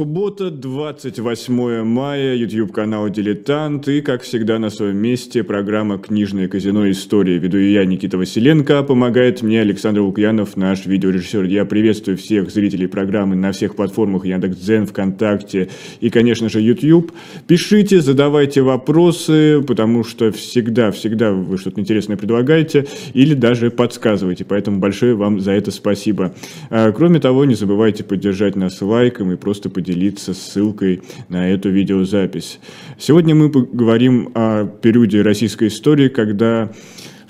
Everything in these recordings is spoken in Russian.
Суббота, 28 мая, YouTube-канал «Дилетант» и, как всегда, на своем месте программа «Книжное казино. История». Веду я, Никита Василенко, помогает мне Александр Лукьянов, наш видеорежиссер. Я приветствую всех зрителей программы на всех платформах Яндекс.Дзен, ВКонтакте и, конечно же, YouTube. Пишите, задавайте вопросы, потому что всегда-всегда вы что-то интересное предлагаете или даже подсказываете, поэтому большое вам за это спасибо. А, кроме того, не забывайте поддержать нас лайком и просто поделиться ссылкой на эту видеозапись. Сегодня мы поговорим о периоде российской истории, когда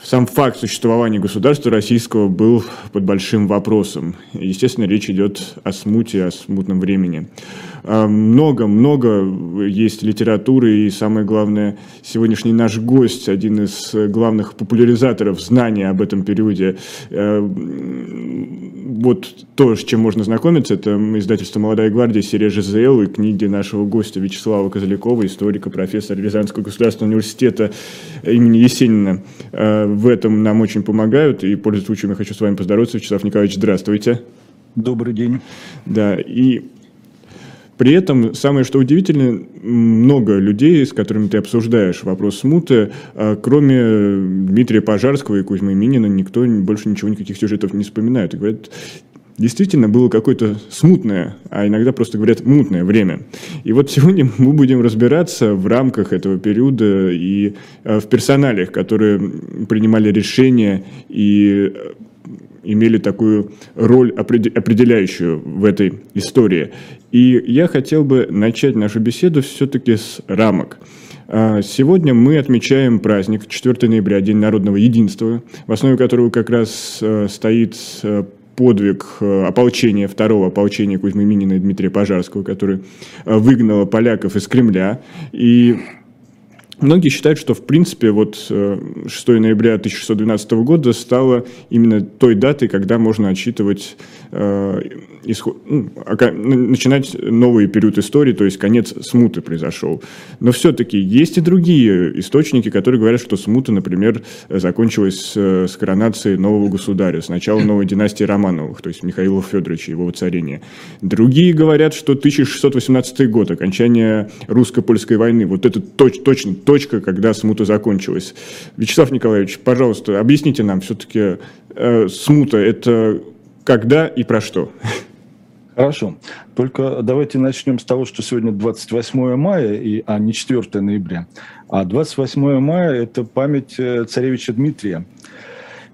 сам факт существования государства российского был под большим вопросом. Естественно, речь идет о смуте, о смутном времени. Много-много есть литературы, и самое главное, сегодняшний наш гость, один из главных популяризаторов знания об этом периоде. Вот то, с чем можно знакомиться, это издательство «Молодая гвардия», серия ЖЗЛ и книги нашего гостя Вячеслава Козлякова, историка, профессора Рязанского государственного университета имени Есенина. Э, в этом нам очень помогают, и, пользуясь случаем, я хочу с вами поздороваться. Вячеслав Николаевич, здравствуйте. Добрый день. Да, и при этом, самое что удивительно, много людей, с которыми ты обсуждаешь вопрос смуты, а кроме Дмитрия Пожарского и Кузьмы Минина, никто больше ничего, никаких сюжетов не вспоминает. И говорят, действительно было какое-то смутное, а иногда просто говорят мутное время. И вот сегодня мы будем разбираться в рамках этого периода и а, в персоналиях, которые принимали решения и имели такую роль определяющую в этой истории. И я хотел бы начать нашу беседу все-таки с рамок. А, сегодня мы отмечаем праздник 4 ноября, День народного единства, в основе которого как раз э, стоит э, подвиг э, ополчения, второго ополчения Кузьмы Минина и Дмитрия Пожарского, который выгнало поляков из Кремля. И Многие считают, что, в принципе, вот 6 ноября 1612 года стало именно той датой, когда можно отсчитывать э, исход, ну, начинать новый период истории, то есть конец смуты произошел. Но все-таки есть и другие источники, которые говорят, что смута, например, закончилась с коронацией нового государя, с начала новой династии Романовых, то есть Михаила Федоровича, его воцарения. Другие говорят, что 1618 год, окончание русско-польской войны, вот это точ, точно точка, когда смута закончилась. Вячеслав Николаевич, пожалуйста, объясните нам все-таки, э, смута – это когда и про что? Хорошо. Только давайте начнем с того, что сегодня 28 мая, и, а не 4 ноября. А 28 мая – это память э, царевича Дмитрия.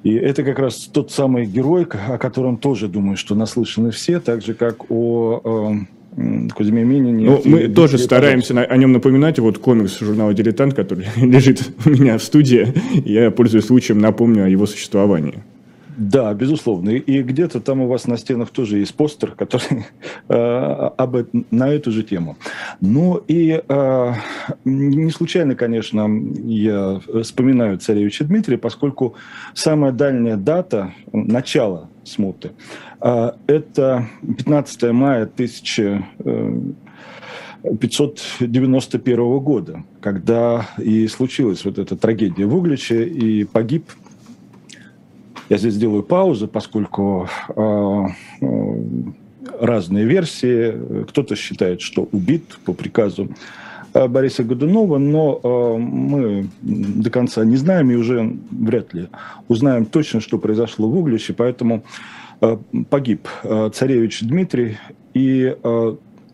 И это как раз тот самый герой, о котором тоже, думаю, что наслышаны все, так же, как о э, Кузьме Минине. Ну, мы тоже стараемся на, о нем напоминать. Вот комикс журнала «Дилетант», который лежит у меня в студии, я, пользуясь случаем, напомню о его существовании. Да, безусловно. И, где-то там у вас на стенах тоже есть постер, который э, об, на эту же тему. Ну и э, не случайно, конечно, я вспоминаю царевича Дмитрия, поскольку самая дальняя дата начала смуты э, это 15 мая 1591 года, когда и случилась вот эта трагедия в Угличе, и погиб я здесь сделаю паузу, поскольку э, э, разные версии. Кто-то считает, что убит по приказу э, Бориса Годунова, но мы до конца не знаем и уже вряд ли узнаем точно, что произошло в Угличе, поэтому погиб царевич Дмитрий, и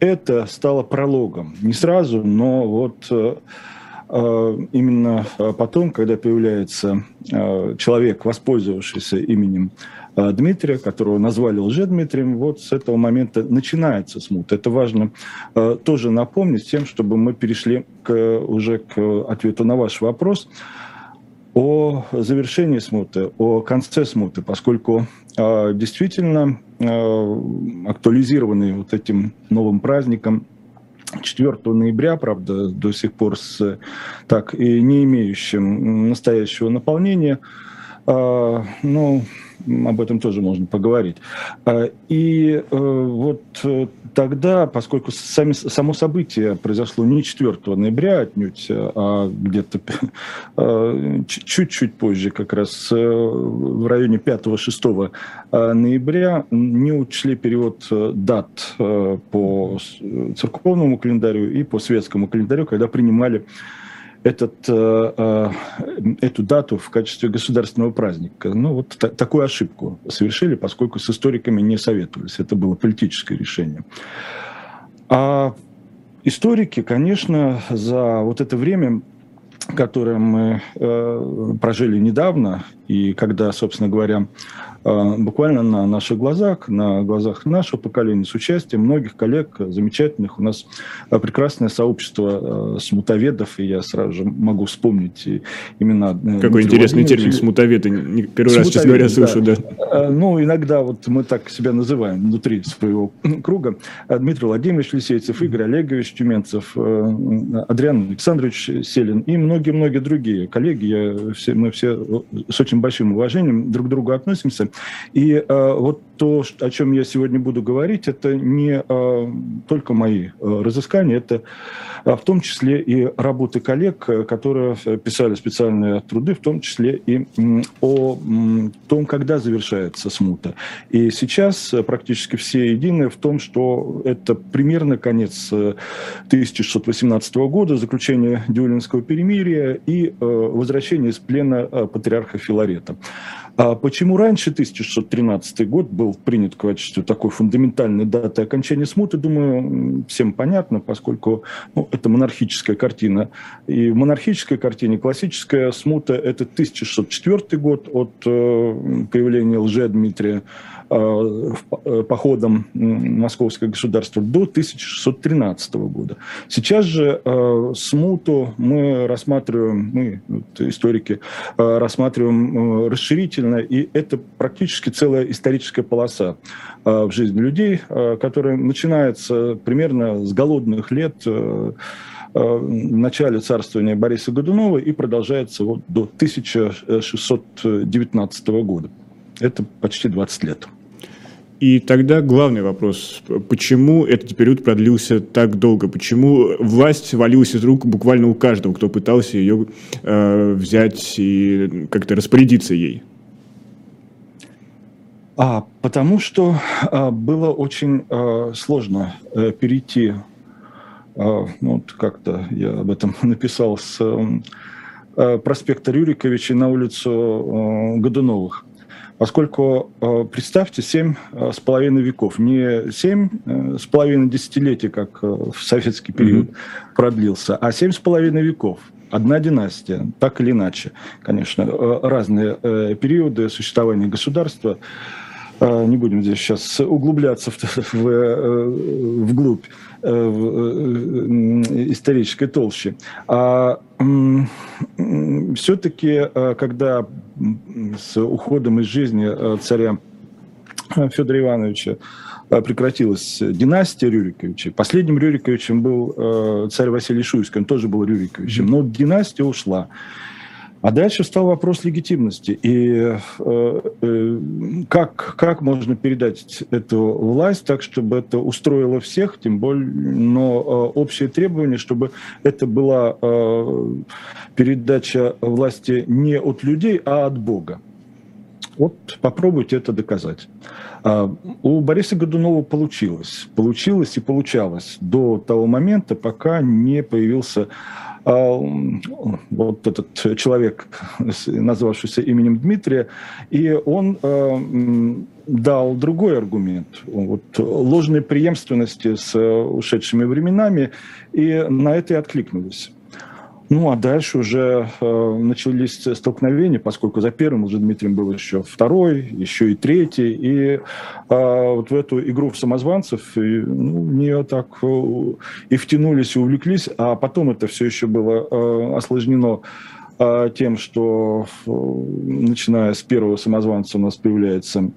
это стало прологом. Не сразу, но вот именно э, потом, когда появляется э, человек, воспользовавшийся именем Дмитрия, которого назвали лже-Дмитрием, вот с этого момента начинается смут. Это важно тоже напомнить тем, чтобы мы перешли к, уже к ответу на ваш вопрос о завершении смуты, о конце смуты, поскольку действительно актуализированный вот этим новым праздником 4 ноября, правда, до сих пор с так и не имеющим настоящего наполнения, э, ну, об этом тоже можно поговорить. И вот тогда, поскольку сами, само событие произошло не 4 ноября отнюдь, а где-то чуть-чуть позже, как раз в районе 5-6 ноября, не учли перевод дат по церковному календарю и по светскому календарю, когда принимали этот, э, э, эту дату в качестве государственного праздника. Ну, вот та, такую ошибку совершили, поскольку с историками не советовались. Это было политическое решение. А историки, конечно, за вот это время, которое мы э, прожили недавно, и когда, собственно говоря, а, буквально на наших глазах, на глазах нашего поколения, с участием многих коллег замечательных. У нас а, прекрасное сообщество а, смутоведов, и я сразу же могу вспомнить имена. Э, Какой Дмитрия интересный термин смутоведы. Первый раз, честно говоря, слышу. Да. Да. Ну, иногда вот мы так себя называем внутри своего круга. Дмитрий Владимирович Лисейцев, Игорь Олегович Тюменцев, э, Адриан Александрович Селин и многие-многие другие коллеги. Я, все, мы все с очень большим уважением друг к другу относимся. И э, вот то, о чем я сегодня буду говорить, это не э, только мои э, разыскания, это в том числе и работы коллег, которые писали специальные труды, в том числе и о том, когда завершается смута. И сейчас практически все едины в том, что это примерно конец 1618 года, заключение Дюлинского перемирия и возвращение из плена патриарха Филарета. А почему раньше 1613 год был принят в качестве такой фундаментальной даты окончания смуты, думаю, всем понятно, поскольку ну, это монархическая картина. И в монархической картине классическая смута – это 1604 год от э, появления лже-Дмитрия походом московское государство до 1613 года. Сейчас же э, смуту мы рассматриваем, мы, историки, рассматриваем расширительно, и это практически целая историческая полоса в жизни людей, которая начинается примерно с голодных лет в начале царствования Бориса Годунова и продолжается вот до 1619 года. Это почти 20 лет. И тогда главный вопрос, почему этот период продлился так долго? Почему власть валилась из рук буквально у каждого, кто пытался ее э, взять и как-то распорядиться ей? А, потому что а, было очень а, сложно а, перейти, а, ну, вот как-то я об этом написал с а, проспекта Рюриковича на улицу а, Годуновых поскольку, э, представьте, семь э, с половиной веков, не семь э, с половиной десятилетий, как в советский период mm-hmm. продлился, а семь с половиной веков. Одна династия, так или иначе, конечно, разные периоды существования государства. Не будем здесь сейчас углубляться в, в, вглубь исторической толще. А все-таки, когда с уходом из жизни э, царя э, Федора Ивановича э, прекратилась династия Рюриковичей. Последним Рюриковичем был царь Василий Шуйский, он тоже был Рюриковичем, но династия ушла. А дальше встал вопрос легитимности. И э, э, как, как можно передать эту власть так, чтобы это устроило всех, тем более, но э, общее требование, чтобы это была э, передача власти не от людей, а от Бога. Вот попробуйте это доказать. А, у Бориса Годунова получилось. Получилось и получалось до того момента, пока не появился а, вот этот человек, назвавшийся именем Дмитрия, и он а, дал другой аргумент, вот, ложной преемственности с ушедшими временами, и на это и откликнулись. Ну, а дальше уже э, начались столкновения, поскольку за первым уже Дмитрием был еще второй, еще и третий. И э, вот в эту игру в самозванцев и, ну, в нее так э, и втянулись, и увлеклись. А потом это все еще было э, осложнено э, тем, что э, начиная с первого самозванца у нас появляется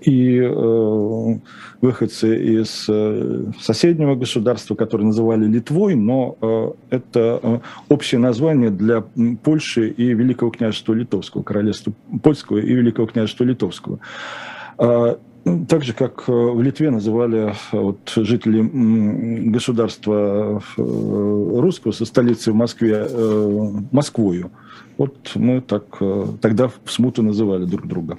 и э, выходцы из э, соседнего государства, которое называли Литвой, но э, это э, общее название для Польши и Великого княжества Литовского, королевства Польского и Великого княжества Литовского. Э, так же, как э, в Литве называли э, вот, жители государства э, русского со столицей в Москве Москвою. Вот мы так тогда в смуту называли друг друга.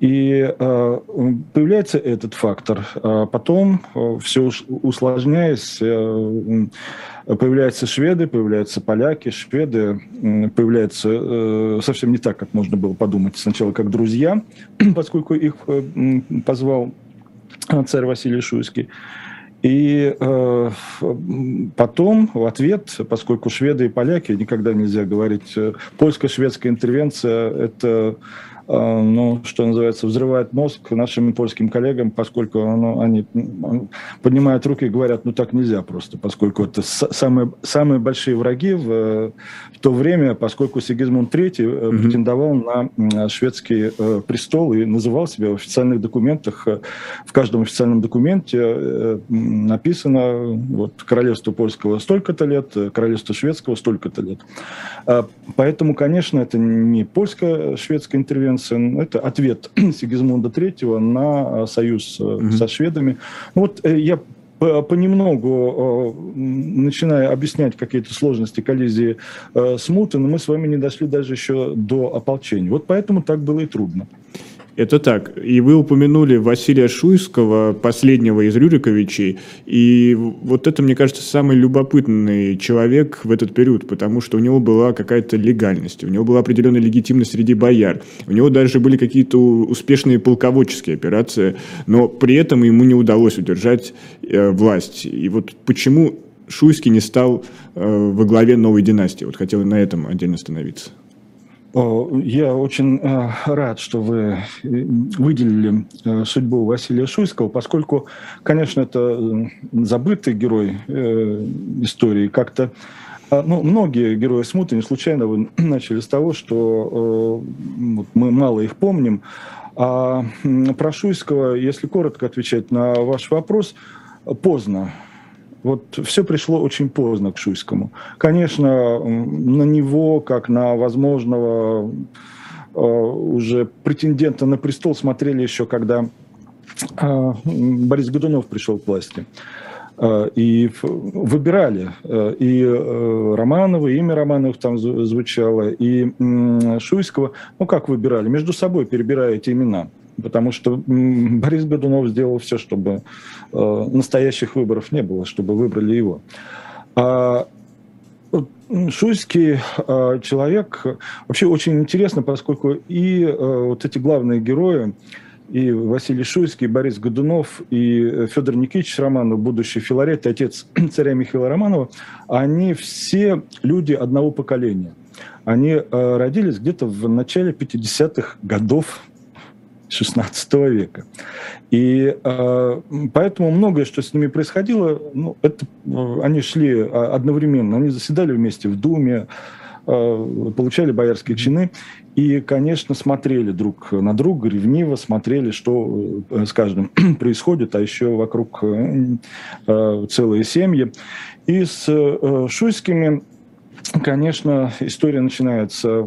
И появляется этот фактор. А потом, все усложняясь, появляются шведы, появляются поляки, шведы появляются э, совсем не так, как можно было подумать сначала, как друзья, поскольку их э, позвал царь Василий Шуйский. И э, потом в ответ, поскольку шведы и поляки, никогда нельзя говорить, э, польско-шведская интервенция – это ну, что называется, взрывает мозг нашим польским коллегам, поскольку ну, они поднимают руки и говорят, ну так нельзя просто, поскольку это самые, самые большие враги в, в то время, поскольку Сигизмунд III mm-hmm. претендовал на шведский э, престол и называл себя в официальных документах, э, в каждом официальном документе написано вот, королевство польского столько-то лет, королевство шведского столько-то лет. Поэтому, конечно, это не польско-шведская интервенция, Свенсен. Это ответ Сигизмунда III на э, союз mm-hmm. со шведами. Ну, вот э, я понемногу начиная объяснять какие-то сложности коллизии смуты, но мы с вами не дошли даже еще до ополчения. Вот поэтому так было и трудно. Это так. И вы упомянули Василия Шуйского, последнего из Рюриковичей. И вот это, мне кажется, самый любопытный человек в этот период, потому что у него была какая-то легальность, у него была определенная легитимность среди бояр. У него даже были какие-то успешные полководческие операции, но при этом ему не удалось удержать э, власть. И вот почему Шуйский не стал э, во главе новой династии? Вот хотел на этом отдельно остановиться. Я очень э, рад, что вы э, выделили э, судьбу Василия Шуйского, поскольку, конечно, это забытый герой истории. Как-то ну, многие герои смуты, не случайно вы начали с того, что мы мало их помним. А про Шуйского, если коротко отвечать на ваш вопрос, поздно. Вот все пришло очень поздно к Шуйскому. Конечно, на него, как на возможного э, уже претендента на престол, смотрели еще, когда э, Борис Годунов пришел к власти. Э, и выбирали. И Романова, имя Романовых там звучало, и Шуйского. Ну, как выбирали? Между собой перебирая эти имена потому что Борис Годунов сделал все, чтобы э, настоящих выборов не было, чтобы выбрали его. А, Шуйский э, человек вообще очень интересно, поскольку и э, вот эти главные герои, и Василий Шуйский, и Борис Годунов, и Федор Никитич Романов, будущий Филарет, отец царя Михаила Романова, они все люди одного поколения. Они родились где-то в начале 50-х годов XVI века. И э, поэтому многое, что с ними происходило, ну, это, э, они шли а, одновременно, они заседали вместе в Думе, э, получали боярские чины и, конечно, смотрели друг на друга, ревниво смотрели, что э, с каждым происходит, а еще вокруг э, э, целые семьи. И с э, Шуйскими Конечно, история начинается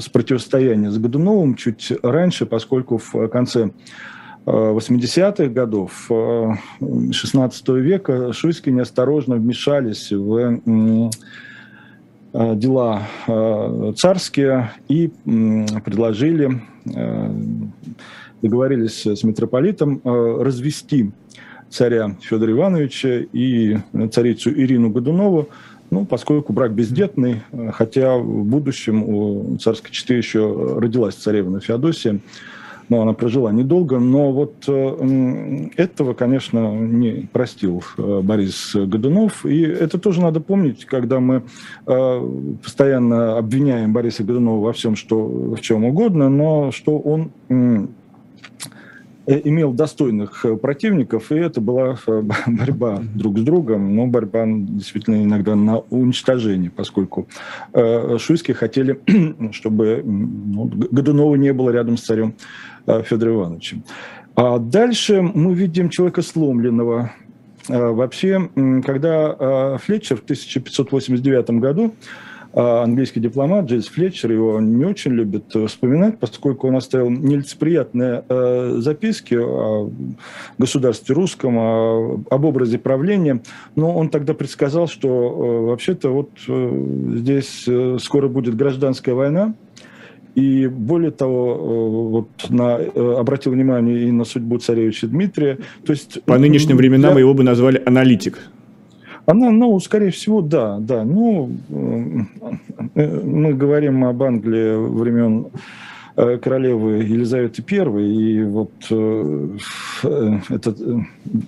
с противостояния с Годуновым чуть раньше, поскольку в конце 80-х э, годов XVI э, века Шуйские неосторожно вмешались в э, дела царские и предложили, договорились с митрополитом развести царя Федора Ивановича и царицу Ирину Годунову ну, поскольку брак бездетный, э, хотя в будущем у царской четы еще родилась царевна Феодосия, но она прожила недолго, но вот э, этого, конечно, не простил э, Борис Годунов. И это тоже надо помнить, когда мы постоянно обвиняем Бориса Годунова во всем, что, в чем угодно, но что он имел достойных э, противников, и это была э, борьба друг с другом, но борьба действительно иногда на уничтожение, поскольку шуйские хотели, чтобы ну, Годунова не было рядом с царем Федором Ивановичем. А дальше мы видим человека сломленного. Вообще, когда Флетчер в 1589 году английский дипломат Джейс Флетчер, его не очень любит вспоминать, поскольку он оставил нелицеприятные э, записки о государстве русском, об образе правления, но он тогда предсказал, что э, вообще-то вот э, здесь скоро будет гражданская война, и более того, вот на, обратил внимание и на судьбу царевича Дмитрия. То есть, По нынешним временам для... его бы назвали аналитик. Она, ну, скорее всего, да, да. Ну, э, мы говорим об Англии времен королевы Елизаветы I, и вот э, это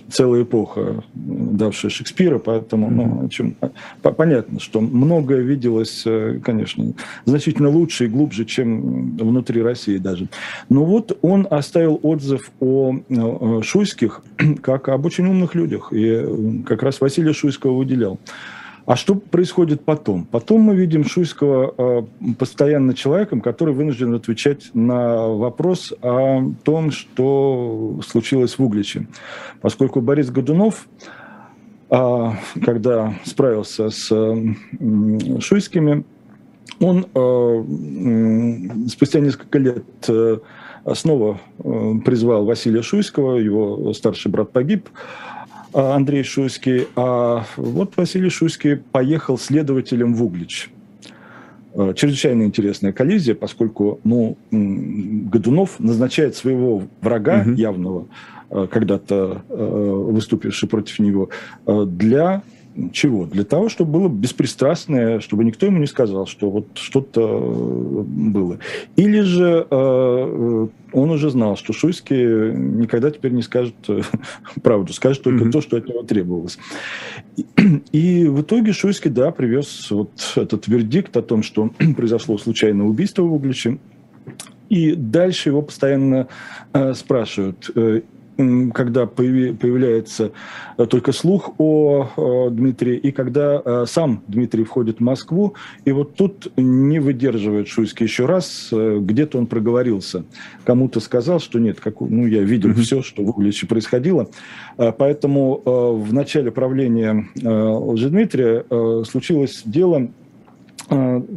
целая эпоха, давшая Шекспира, поэтому ну, о чем, понятно, что многое виделось, э, конечно, значительно лучше и глубже, чем внутри России даже. Но вот он оставил отзыв о Шуйских как об очень умных людях, и как раз Василия Шуйского выделял. А что происходит потом? Потом мы видим Шуйского э, постоянно человеком, который вынужден отвечать на вопрос о том, что случилось в Угличе. Поскольку Борис Годунов, э, когда справился с э, Шуйскими, он спустя несколько лет снова призвал Василия Шуйского, его старший брат погиб, Андрей Шуйский, а вот Василий Шуйский поехал следователем в Углич. А, чрезвычайно интересная коллизия, поскольку ну, Годунов назначает своего врага угу. явного, а, когда-то выступивший против него, для чего? Для того, чтобы было беспристрастное, чтобы никто ему не сказал, что вот что-то э, было. Или же э, он уже знал, что Шуйский никогда теперь не скажет э, правду, скажет только mm-hmm. то, что от него требовалось. И, и в итоге Шуйский, да, привез вот этот вердикт о том, что произошло случайное убийство в Угличе. И дальше его постоянно э, спрашивают, э, когда появляется э, только слух о Дмитрии, и когда э, сам Дмитрий входит в Москву, и вот тут не выдерживает Шуйский еще раз, э, где-то он проговорился, кому-то сказал, что нет, как, ну, я видел mm-hmm. все, что в Угличе происходило, поэтому в начале правления Лжедмитрия случилось дело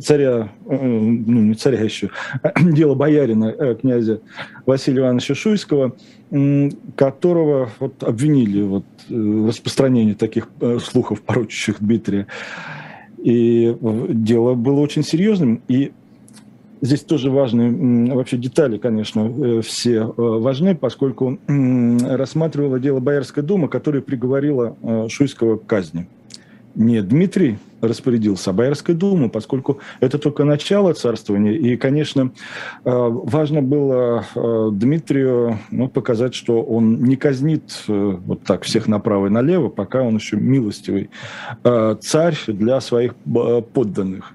царя, ну не царя еще, дело боярина, князя Василия Ивановича Шуйского, которого вот обвинили вот, э, в распространении таких э, слухов, порочащих Дмитрия. И дело было очень серьезным. И здесь тоже важные вообще детали, конечно, э, все важны, поскольку рассматривала дело Боярская дума, которая приговорила Шуйского к казни не Дмитрий распорядился, а Боярская дума, поскольку это только начало царствования. И, конечно, э, важно было э, Дмитрию ну, показать, что он не казнит э, вот так всех направо и налево, пока он еще милостивый царь для своих подданных.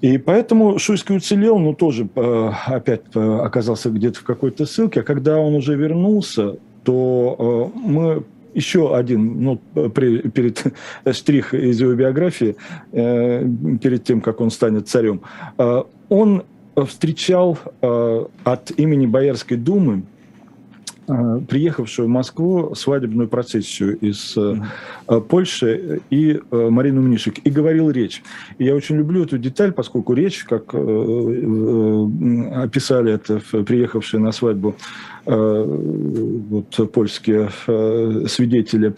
И поэтому Шуйский уцелел, но тоже опять оказался где-то в какой-то ссылке. А когда он уже вернулся, то мы еще один, ну, при, перед штрих из его биографии, э, перед тем, как он станет царем, э, он встречал э, от имени Боярской думы Э, приехавшую в Москву свадебную процессию из mm-hmm. Польши и Марину Мнишек, и говорил речь. И я очень люблю эту деталь, поскольку речь, как описали это приехавшие на свадьбу вот, польские свидетели,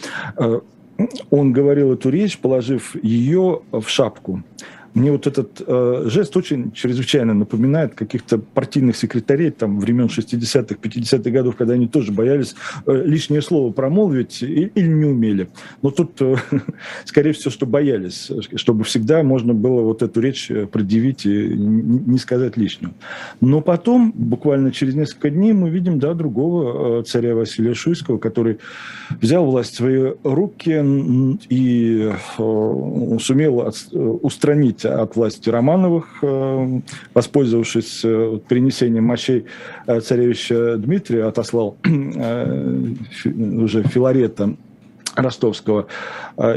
он говорил эту речь, положив ее в шапку. Мне вот этот э, жест очень чрезвычайно напоминает каких-то партийных секретарей там времен 60-х, 50-х годов, когда они тоже боялись э, лишнее слово промолвить или не умели. Но тут, э, скорее всего, что боялись, чтобы всегда можно было вот эту речь э, предъявить и не сказать лишнего. Но потом, буквально через несколько дней, мы видим да, другого э, царя Василия Шуйского, который взял власть в свои руки и э, сумел от, э, устранить от власти Романовых, э, воспользовавшись э, перенесением мощей э, царевича Дмитрия, отослал уже Филарета Ростовского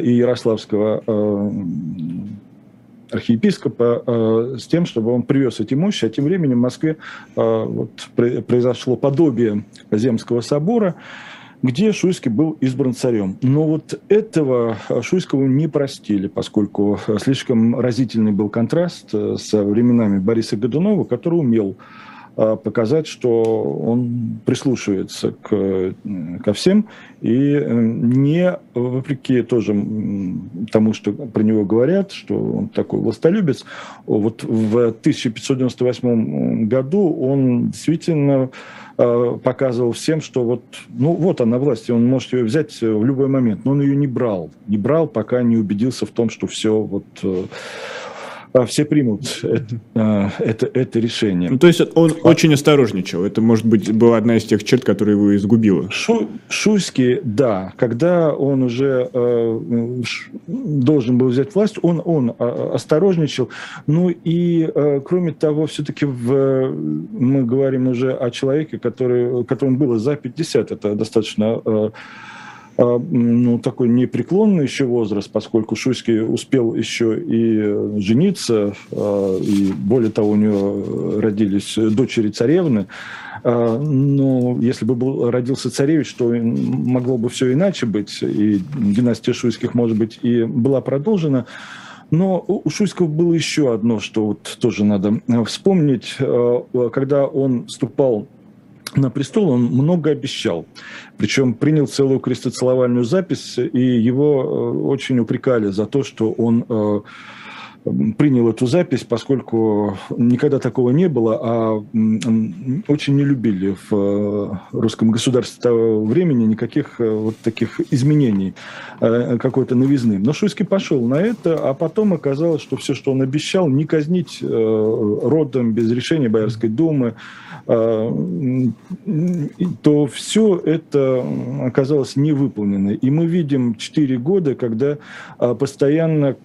и Ярославского архиепископа с тем, чтобы он привез эти мощи, а тем временем в Москве вот, произошло подобие Земского собора, где Шуйский был избран царем. Но вот этого Шуйского не простили, поскольку слишком разительный был контраст со временами Бориса Годунова, который умел показать, что он прислушивается к, ко всем и э, не вопреки тоже тому, что про него говорят, что он такой властолюбец, вот в 1598 году он действительно показывал всем, что вот, ну вот она власть, он может ее взять в любой момент, но он ее не брал, не брал, пока не убедился в том, что все вот э, все примут это, а, это, это решение. Ну, то есть он а... очень осторожничал. Это, может быть, была одна из тех черт, которые его изгубила. Шу, Шуйский, да. Когда он уже э, должен был взять власть, он, он осторожничал. Ну и, э, кроме того, все-таки в, мы говорим уже о человеке, который, которому было за 50. Это достаточно... Э, а, ну, такой непреклонный еще возраст, поскольку Шуйский успел еще и жениться, а, и более того, у него родились дочери царевны. А, но если бы был, родился царевич, то могло бы все иначе быть, и династия Шуйских, может быть, и была продолжена. Но у Шуйского было еще одно, что вот тоже надо вспомнить. Когда он вступал на престол, он много обещал. Причем принял целую крестоцеловальную запись, и его э, очень упрекали за то, что он э, принял эту запись, поскольку никогда такого не было, а очень не любили в э, русском государстве того времени никаких вот таких изменений, какой-то новизны. Но Шуйский пошел на это, а потом оказалось, что все, что он обещал, не казнить родом без решения Боярской думы, то все это оказалось не выполнено. И мы видим 4 года, когда постоянно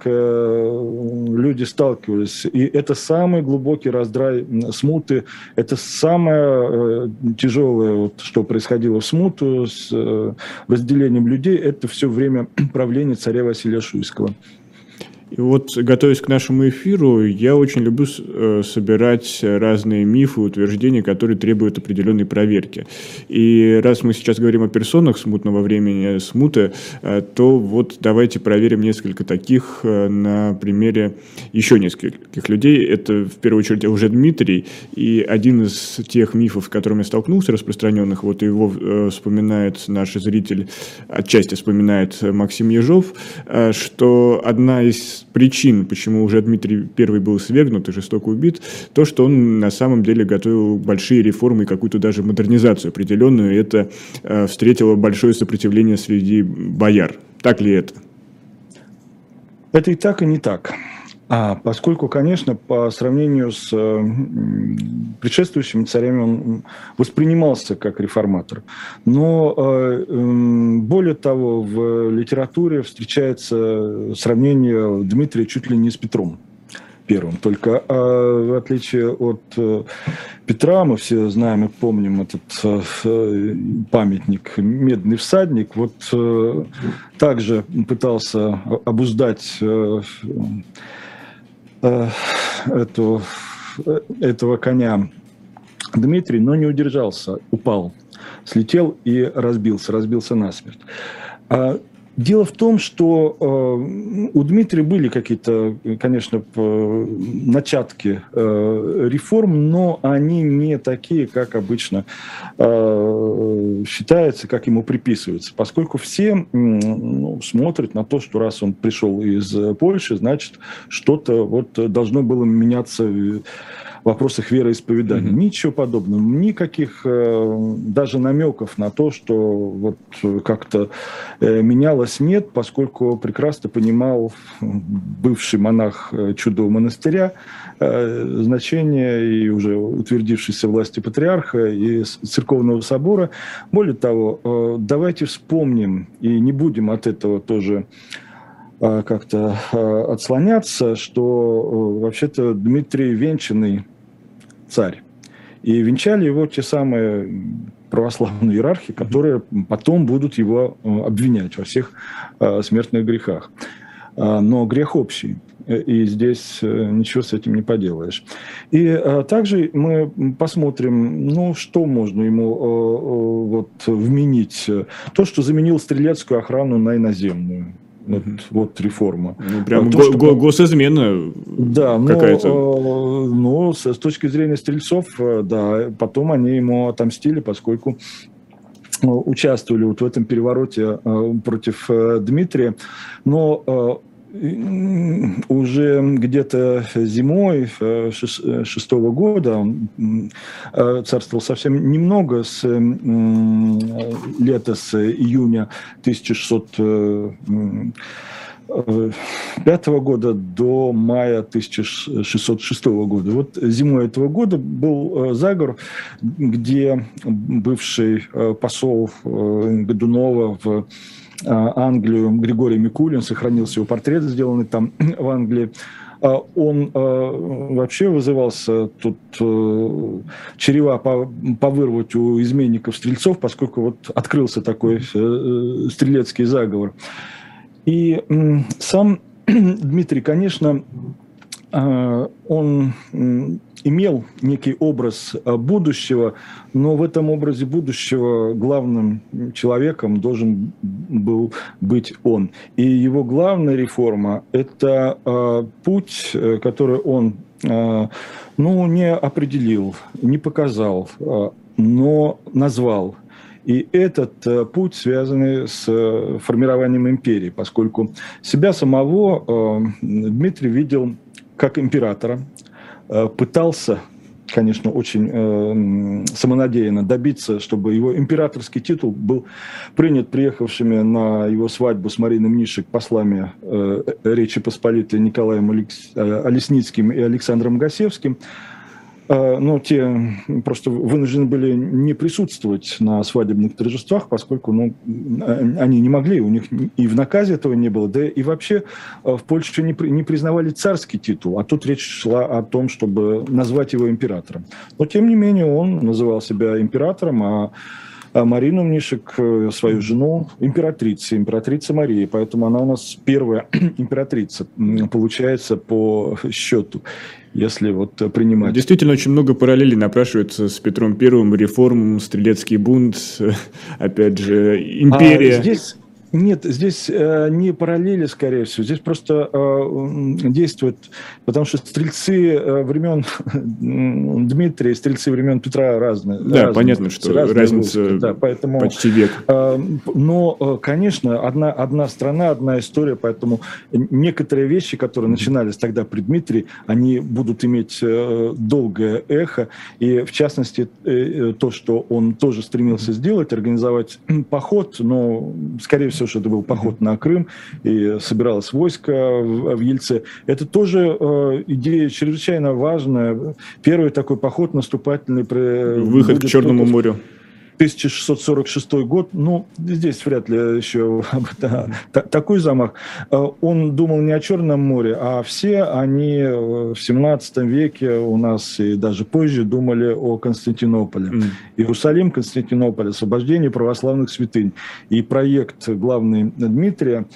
люди сталкивались. И это самый глубокий раздрай смуты, это самое э, тяжелое, что происходило в смуту с э, разделением людей, это все время правления царя Василия Шуйского. И вот, готовясь к нашему эфиру, я очень люблю э, собирать разные мифы, утверждения, которые требуют определенной проверки. И раз мы сейчас говорим о персонах смутного времени, смуты, э, то вот давайте проверим несколько таких э, на примере еще нескольких людей. Это, в первую очередь, уже Дмитрий. И один из тех мифов, с которыми я столкнулся, распространенных, вот его вспоминает наш зритель, отчасти вспоминает Максим Ежов, что одна из причин, почему уже Дмитрий I был свергнут и жестоко убит, то, что он на самом деле готовил большие реформы и какую-то даже модернизацию определенную, и это э, встретило большое сопротивление среди бояр. Так ли это? Это и так, и не так. А, поскольку, конечно, по сравнению с э, предшествующими царями он воспринимался как реформатор. Но э, более того, в литературе встречается сравнение Дмитрия чуть ли не с Петром первым. Только э, в отличие от э, Петра, мы все знаем и помним этот э, памятник «Медный всадник», вот э, также пытался обуздать э, эту, э, этого коня Дмитрий, но не удержался, упал, слетел и разбился, разбился насмерть. Дело в том, что э, у Дмитрия были какие-то, конечно, начатки э, реформ, но они не такие, как обычно э, считается, как ему приписывается, поскольку все ну, смотрят на то, что раз он пришел из Польши, значит, что-то вот должно было меняться вопросах вероисповедания. Mm-hmm. Ничего подобного. Никаких э, даже намеков на то, что вот как-то э, менялось, нет, поскольку прекрасно понимал бывший монах э, чудового монастыря значение и уже утвердившейся власти патриарха и церковного собора. Более того, давайте вспомним и не будем от этого тоже как-то отслоняться, что вообще-то Дмитрий Венчанный царь. И венчали его те самые православные иерархи, которые потом будут его э, обвинять во всех э, смертных грехах. А, но грех общий. и здесь ничего с этим не поделаешь. И также мы посмотрим, ну, что можно ему вот вменить. То, что заменил стрелецкую охрану на иноземную. Вот, вот реформа. Ну, прям то, го- что... госизмена да, какая-то. Но, но с, с точки зрения стрельцов, да, потом они ему отомстили, поскольку участвовали вот в этом перевороте э, против э, Дмитрия, но э, уже где-то зимой шестого года царствовал совсем немного с лета, с июня 1600 2005 года до мая 1606 года. Вот зимой этого года был э, заговор, где бывший э, посол э, Годунова в Англию Григорий Микулин, сохранился его портрет, сделанный там в Англии, он вообще вызывался тут черева повырвать у изменников-стрельцов, поскольку вот открылся такой стрелецкий заговор. И сам Дмитрий, конечно, а, он имел некий образ а, будущего, но в этом образе будущего главным человеком должен был быть он. И его главная реформа – это а, путь, э, который он ну, не определил, не показал, но назвал – и этот э, путь связан с э, формированием империи, поскольку себя самого Дмитрий видел как императора, пытался конечно, очень э, самонадеянно добиться, чтобы его императорский титул был принят приехавшими на его свадьбу с Мариной Мнишек послами э, Речи Посполитой Николаем Алекс, э, Олесницким и Александром Гасевским. А, но те просто вынуждены были не присутствовать на свадебных торжествах, поскольку ну, они не могли, у них и в наказе этого не было, да и вообще а, в Польше не, не признавали царский титул, а тут речь шла о том, чтобы назвать его императором. Но тем не менее он называл себя императором, а а Марину Мнишек, э, свою жену, императрица, императрица Мария. Поэтому она у нас первая императрица, получается, по счету если вот принимать. Действительно, очень много параллелей напрашивается с Петром Первым, реформом, стрелецкий бунт, опять же, империя. А здесь нет, здесь э, не параллели, скорее всего. Здесь просто э, действует, потому что стрельцы э, времен Дмитрия, стрельцы времен Петра разные. Да, разные, понятно, что разница войска, да, поэтому, почти век. Э, но, э, конечно, одна, одна страна, одна история, поэтому некоторые вещи, которые начинались тогда при Дмитрии, они будут иметь э, долгое эхо. И, в частности, э, э то, что он тоже стремился сделать, организовать поход, но, скорее всего, все, что это был поход на Крым, и собиралось войско в, в Ельце. Это тоже э, идея чрезвычайно важная. Первый такой поход наступательный. Выход к Черному морю. 1646 год, ну, здесь вряд ли еще да, такой замах. Э, он думал не о Черном море, а все они в 17 веке у нас и даже позже думали о Константинополе. Mm. Иерусалим, Константинополь, освобождение православных святынь. И проект главный Дмитрия,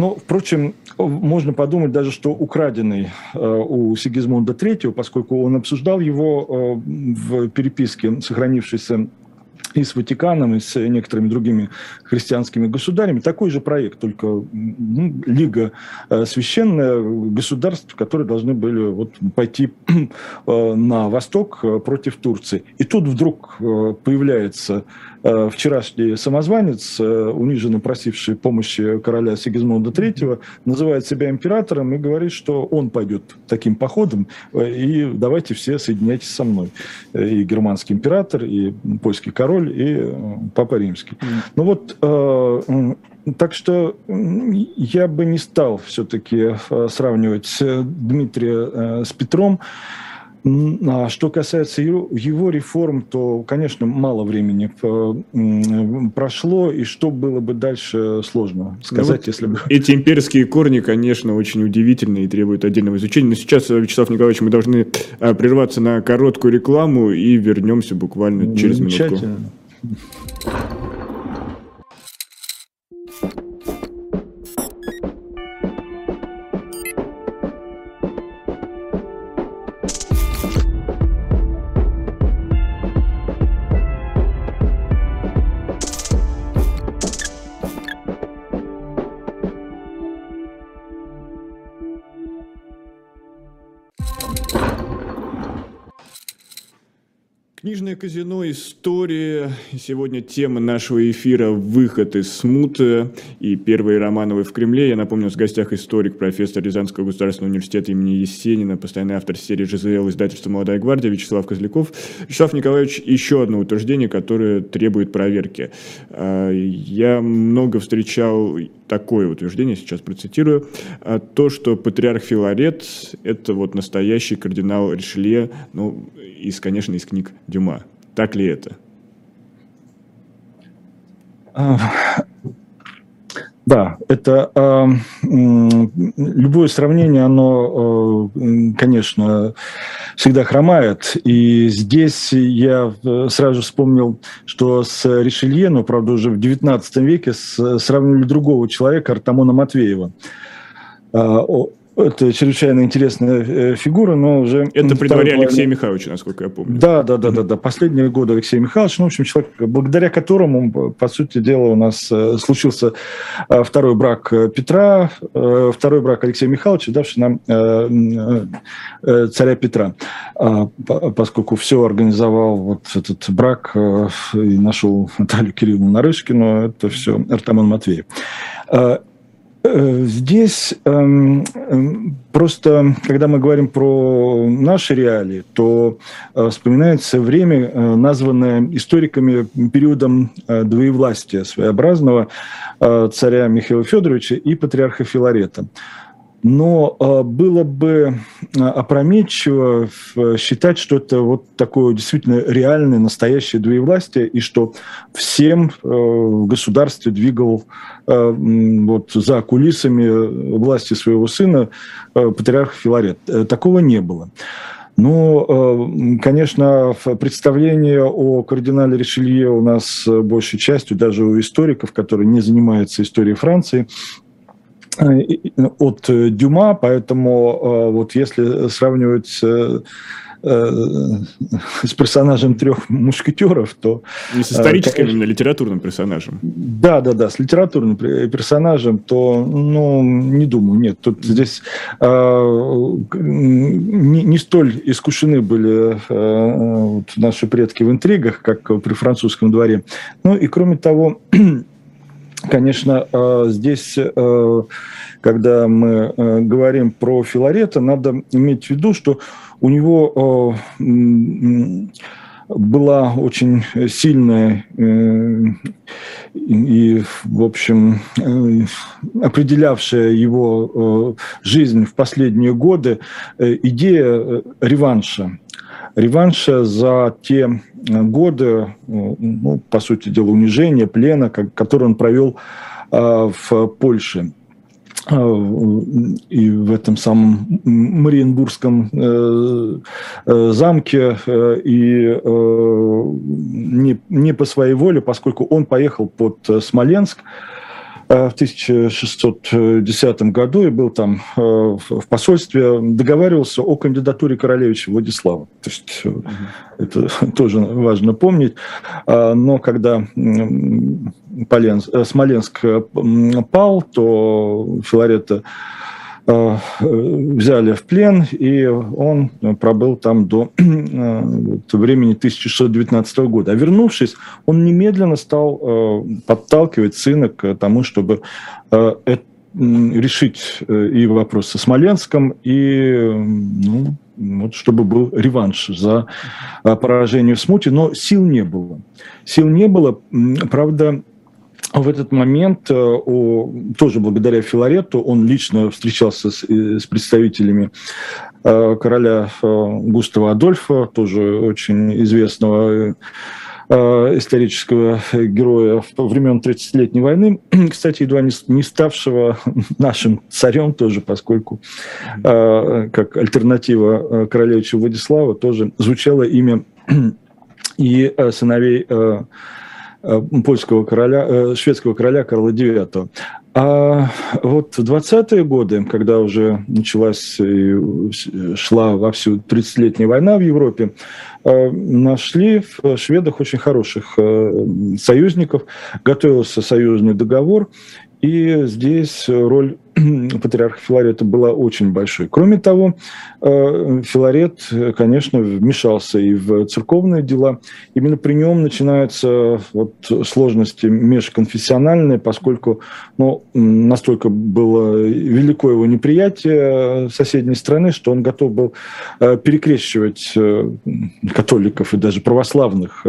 ну, впрочем, можно подумать даже, что украденный э, у Сигизмунда III, поскольку он обсуждал его э, в переписке, сохранившейся и с Ватиканом, и с некоторыми другими христианскими государями. Такой же проект, только ну, Лига э, священная государств, которые должны были вот, пойти э, на восток э, против Турции. И тут вдруг появляется вчерашний самозванец, униженно просивший помощи короля Сигизмунда III, называет себя императором и говорит, что он пойдет таким походом, и давайте все соединяйтесь со мной. И германский император, и польский король, и э, Папа Римский. Mm. Ну вот, э, так что я бы не стал все-таки э, сравнивать Дмитрия с Петром. А что касается его, его реформ, то, конечно, мало времени прошло, и что было бы дальше, сложно сказать, ну, если бы... Эти имперские корни, конечно, очень удивительные и требуют отдельного изучения. Но сейчас, Вячеслав Николаевич, мы должны прерваться на короткую рекламу и вернемся буквально через минутку. Книжное казино «История». Сегодня тема нашего эфира «Выход из смуты» и первые Романовы в Кремле. Я напомню, с гостях историк, профессор Рязанского государственного университета имени Есенина, постоянный автор серии ЖЗЛ издательства «Молодая гвардия» Вячеслав Козляков. Вячеслав Николаевич, еще одно утверждение, которое требует проверки. А, я много встречал такое утверждение, сейчас процитирую, а, то, что патриарх Филарет – это вот настоящий кардинал Ришелье, ну, из, конечно, из книг Дюма. Так ли это? А, да, это э, любое сравнение, оно, э, конечно, всегда хромает. И здесь я сразу вспомнил, что с Ришелье, но, правда, уже в XIX веке сравнивали другого человека, Артамона Матвеева. Это чрезвычайно интересная э, фигура, но уже... Это при дворе Алексея Михайловича, насколько я помню. Да, да, да, да, да. Последние годы Алексея Михайловича, ну, в общем, человек, благодаря которому, по сути дела, у нас э, случился э, второй брак Петра, второй брак Алексея Михайловича, давший нам царя Петра, а, поскольку все организовал вот этот брак и нашел Наталью Кирилловну Нарышкину, это все Артамон Матвеев. Э, здесь эм, эм, просто, когда мы говорим про наши реалии, то э, вспоминается время, э, названное историками периодом двоевластия своеобразного царя Михаила Федоровича и патриарха Филарета. Но э, было бы э, опрометчиво считать, что это вот такое действительно реальное, настоящее двоевластие, и что всем э, в государстве двигал вот, за кулисами власти своего сына патриарх Филарет. Такого не было. Ну, конечно, представление о кардинале Ришелье у нас большей частью, даже у историков, которые не занимаются историей Франции, Э, от э, Дюма, поэтому э, вот если сравнивать с персонажем трех мушкетеров, то... Не с историческим, конечно, именно литературным персонажем. Да, да, да, с литературным персонажем, то, ну, не думаю, нет. Тут здесь э, не, не столь искушены были э, наши предки в интригах, как при французском дворе. Ну и кроме того, Конечно, э, здесь, э, когда мы э, говорим про Филарета, надо иметь в виду, что у него была очень сильная и, в общем, определявшая его жизнь в последние годы идея реванша реванша за те э, годы, э, ну, по сути дела, унижения, плена, который он провел э, в Польше. И в этом самом Мариенбургском замке и не, не по своей воле, поскольку он поехал под Смоленск, в 1610 году и был там э, в посольстве, договаривался о кандидатуре королевича Владислава. То есть угу. это тоже важно помнить. А, но когда Смоленск пал, то Филарета Э, взяли в плен, и он пробыл там до э, времени 1619 года. А вернувшись, он немедленно стал э, подталкивать сына к тому, чтобы решить и вопрос со Смоленском, и ну, вот, чтобы был реванш за поражение в смуте, но сил не было. Сил не было, правда, в этот момент, э, тоже благодаря Филарету, он лично встречался с, с представителями э, короля э, Густава Адольфа, тоже очень известного исторического героя времен 30-летней войны, кстати, едва не ставшего нашим царем тоже, поскольку как альтернатива королевичу Владислава тоже звучало имя и сыновей Э, польского короля, э, шведского короля Карла IX. А вот в 20-е годы, когда уже началась шла вовсю 30-летняя война в Европе, э, нашли в шведах очень хороших союзников, готовился союзный договор, и здесь роль патриарха Филарета была очень большой. Кроме того, э, Филарет, конечно, вмешался и в церковные дела. Именно при нем начинаются вот сложности межконфессиональные, поскольку ну, настолько было велико его неприятие соседней страны, что он готов был э, перекрещивать э, католиков и даже православных,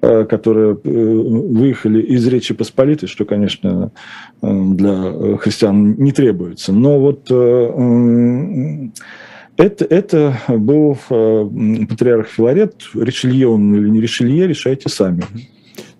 которые выехали из Речи Посполитой, что, конечно, для христиан не требуется. Но вот э, это, это был э, патриарх Филарет, Ришелье он или не Ришелье, решайте сами.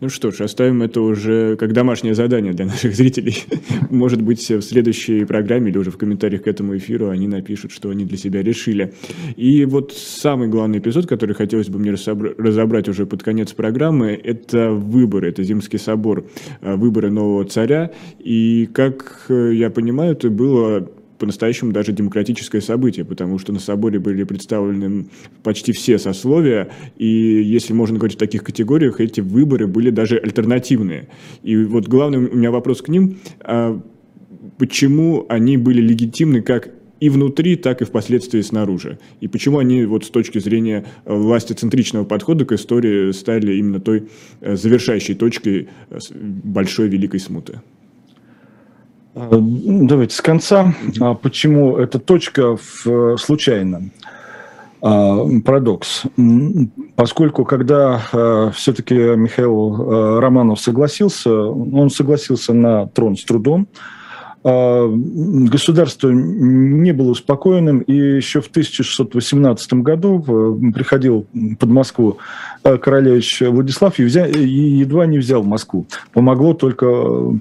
Ну что ж, оставим это уже как домашнее задание для наших зрителей. Может быть, в следующей программе или уже в комментариях к этому эфиру они напишут, что они для себя решили. И вот самый главный эпизод, который хотелось бы мне разобрать уже под конец программы, это выборы, это Зимский собор, э, выборы нового царя. И, как э, я понимаю, это было по-настоящему даже демократическое событие, потому что на соборе были представлены почти все сословия, и если можно говорить в таких категориях, эти выборы были даже альтернативные. И вот главный у меня вопрос к ним, а почему они были легитимны как и внутри, так и впоследствии снаружи. И почему они вот с точки зрения э, властецентричного подхода к истории стали именно той э, завершающей точкой э, большой великой смуты? Э, давайте с конца. А почему эта точка в, случайно? А, парадокс. Поскольку когда э, все-таки Михаил э, Романов согласился, он согласился на трон с трудом, государство не было успокоенным, и еще в 1618 году приходил под Москву э, королевич Владислав и, едва не взял Москву. Помогло только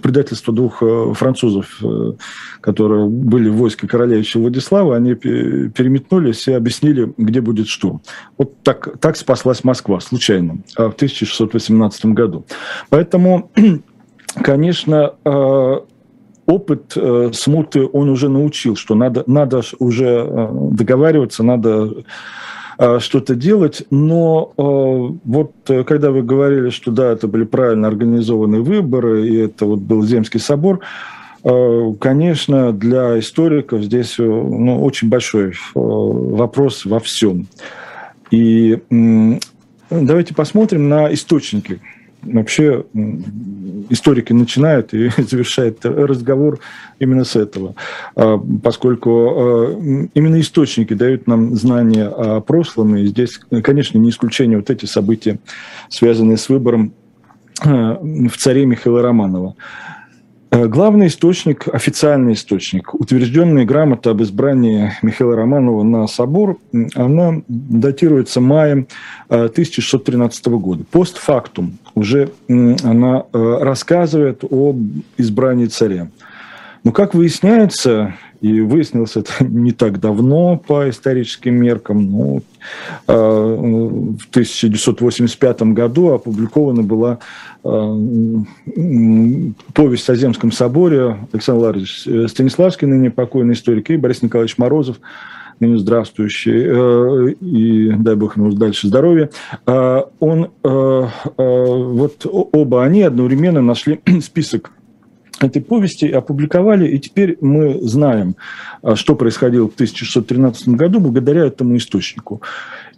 предательство двух э, французов, э, которые были в войске королевича Владислава, они переметнулись и объяснили, где будет штурм. Вот так, так спаслась Москва случайно в 1618 году. Поэтому конечно, опыт э, смуты он уже научил, что надо, надо уже э, договариваться, надо э, что-то делать. Но э, вот э, когда вы говорили, что да, это были правильно организованные выборы, и это вот был Земский собор, э, конечно, для историков здесь ну, очень большой вопрос во всем. И давайте посмотрим на источники вообще историки начинают и завершают разговор именно с этого, а, поскольку а, именно источники дают нам знания о прошлом, и здесь, конечно, не исключение вот эти события, связанные с выбором а, в царе Михаила Романова. Главный источник, официальный источник, утвержденная грамота об избрании Михаила Романова на собор, она датируется маем 1613 э, года. Постфактум уже она э, рассказывает об избрании царя. Но, как выясняется, и выяснилось это не так давно по историческим меркам, ну, в 1985 году опубликована была повесть о Земском соборе Александр Ларович э, Станиславский, ныне покойный историк, и Борис Николаевич Морозов, ныне здравствующий, э, и дай бог ему дальше здоровья, он, вот оба они одновременно нашли список этой повести опубликовали, и теперь мы знаем, что происходило в 1613 году благодаря этому источнику.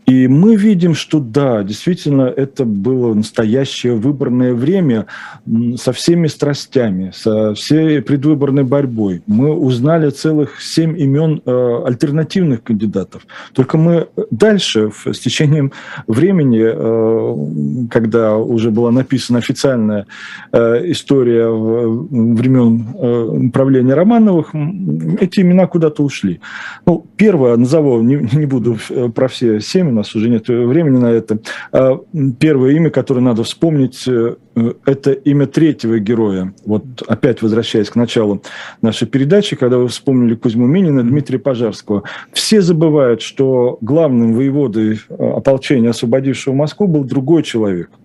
И мы видим, что да, действительно, это было настоящее выборное время со всеми страстями, со всей предвыборной борьбой. Мы узнали целых семь имен э, альтернативных кандидатов. Только мы дальше, с течением времени, э, когда уже была написана официальная э, история времен правления Романовых, эти имена куда-то ушли. Ну, первое, назову, не, не буду про все семь, нас уже нет времени на это. А, первое имя, которое надо вспомнить, э, это имя третьего героя. Вот опять возвращаясь к началу нашей передачи, когда вы вспомнили Кузьму Минина, Дмитрия Пожарского. Все забывают, что главным воеводой э, ополчения, освободившего Москву, был другой человек –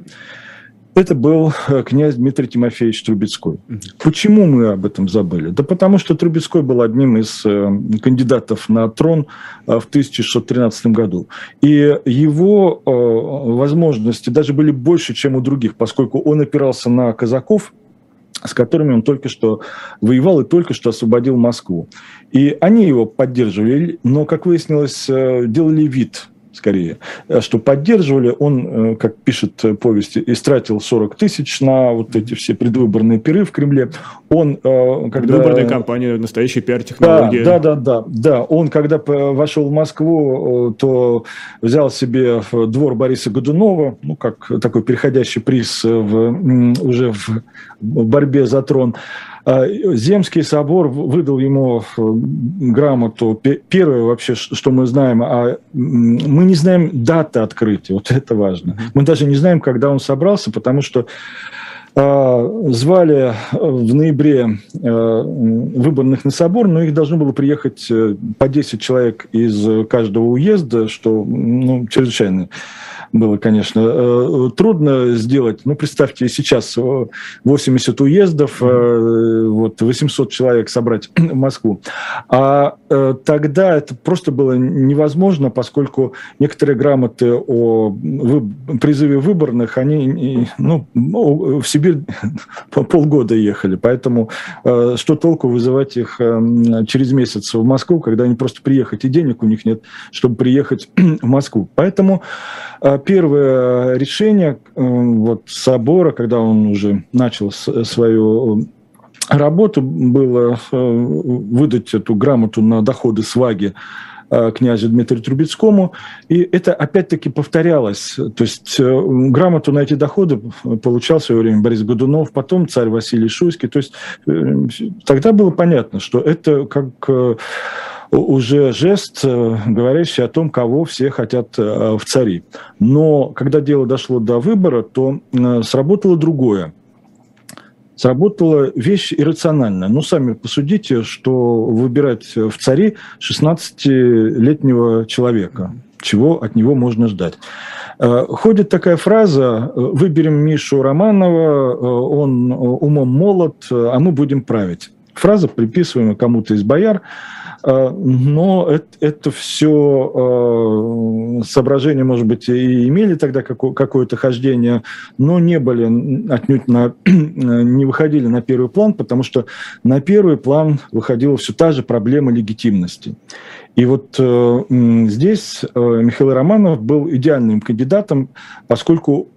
это был э, князь Дмитрий Тимофеевич Трубецкой. Почему мы об этом забыли? Да потому что Трубецкой был одним из э, кандидатов на трон э, в 1613 году. И его возможности даже были больше, чем у других, поскольку он опирался на казаков, с которыми он только что воевал и только что освободил Москву. И они его поддерживали, но, как выяснилось, делали вид, скорее, э, что поддерживали. Он, э, как пишет повесть, истратил 40 тысяч на вот эти все предвыборные пиры в Кремле. Он, когда... Предвыборная кампания, настоящая пиар-технология. Да, да, да, да, да. Он, когда вошел в Москву, то взял себе двор Бориса Годунова, ну, как такой переходящий приз в, уже в борьбе за трон. А, Земский собор выдал ему э, грамоту. Первое вообще, что мы знаем, а мы не знаем даты открытия, вот это важно. Мы даже не знаем, когда он собрался, потому что звали в ноябре э, выборных на собор, но их должно было приехать э, по 10 человек из каждого уезда, что ну, чрезвычайно было, конечно, э, трудно сделать. Ну, представьте, сейчас 80 уездов, э, вот 800 человек собрать в Москву. А э, тогда это просто было невозможно, поскольку некоторые грамоты о призыве выборных, они ну, в Сибирь полгода ехали. Поэтому что толку вызывать их через месяц в Москву, когда они просто приехать, и денег у них нет, чтобы приехать в Москву. Поэтому первое решение э, вот, собора, когда он уже начал свою работу, было э, выдать эту грамоту на доходы сваги э, князю Дмитрию Трубецкому. И это опять-таки повторялось. То есть грамоту на эти доходы получал в свое время Борис Годунов, потом царь Василий Шуйский. То есть тогда было понятно, что это как уже жест, э, говорящий о том, кого все хотят э, в цари. Но когда дело дошло до выбора, то э, сработало другое сработала вещь иррациональная. Ну, сами посудите, что выбирать в цари 16-летнего человека. Чего от него можно ждать? Ходит такая фраза «Выберем Мишу Романова, он умом молод, а мы будем править». Фраза, приписываемая кому-то из бояр, но это, это все а, соображения, может быть, и имели тогда какое-то хождение, но не были отнюдь на, не выходили на первый план, потому что на первый план выходила все та же проблема легитимности. И вот э, здесь э, Михаил Романов был идеальным кандидатом, поскольку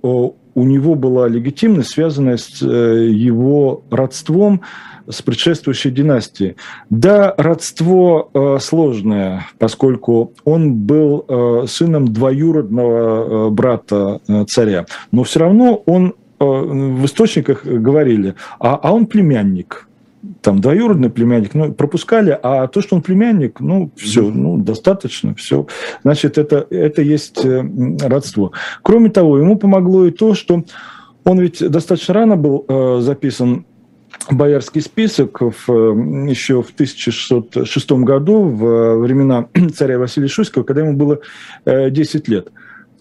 у него была легитимность, связанная с э, его родством с предшествующей династией. Да, родство э, сложное, поскольку он был э, сыном двоюродного брата царя, но все равно он в источниках говорили, а, а он племянник там двоюродный племянник, ну, пропускали, а то, что он племянник, ну, все, ну, достаточно, все. Значит, это, это есть э, родство. Кроме того, ему помогло и то, что он ведь достаточно рано был э, записан боярский список в, еще в 1606 году, в времена царя Василия Шуйского, когда ему было 10 лет.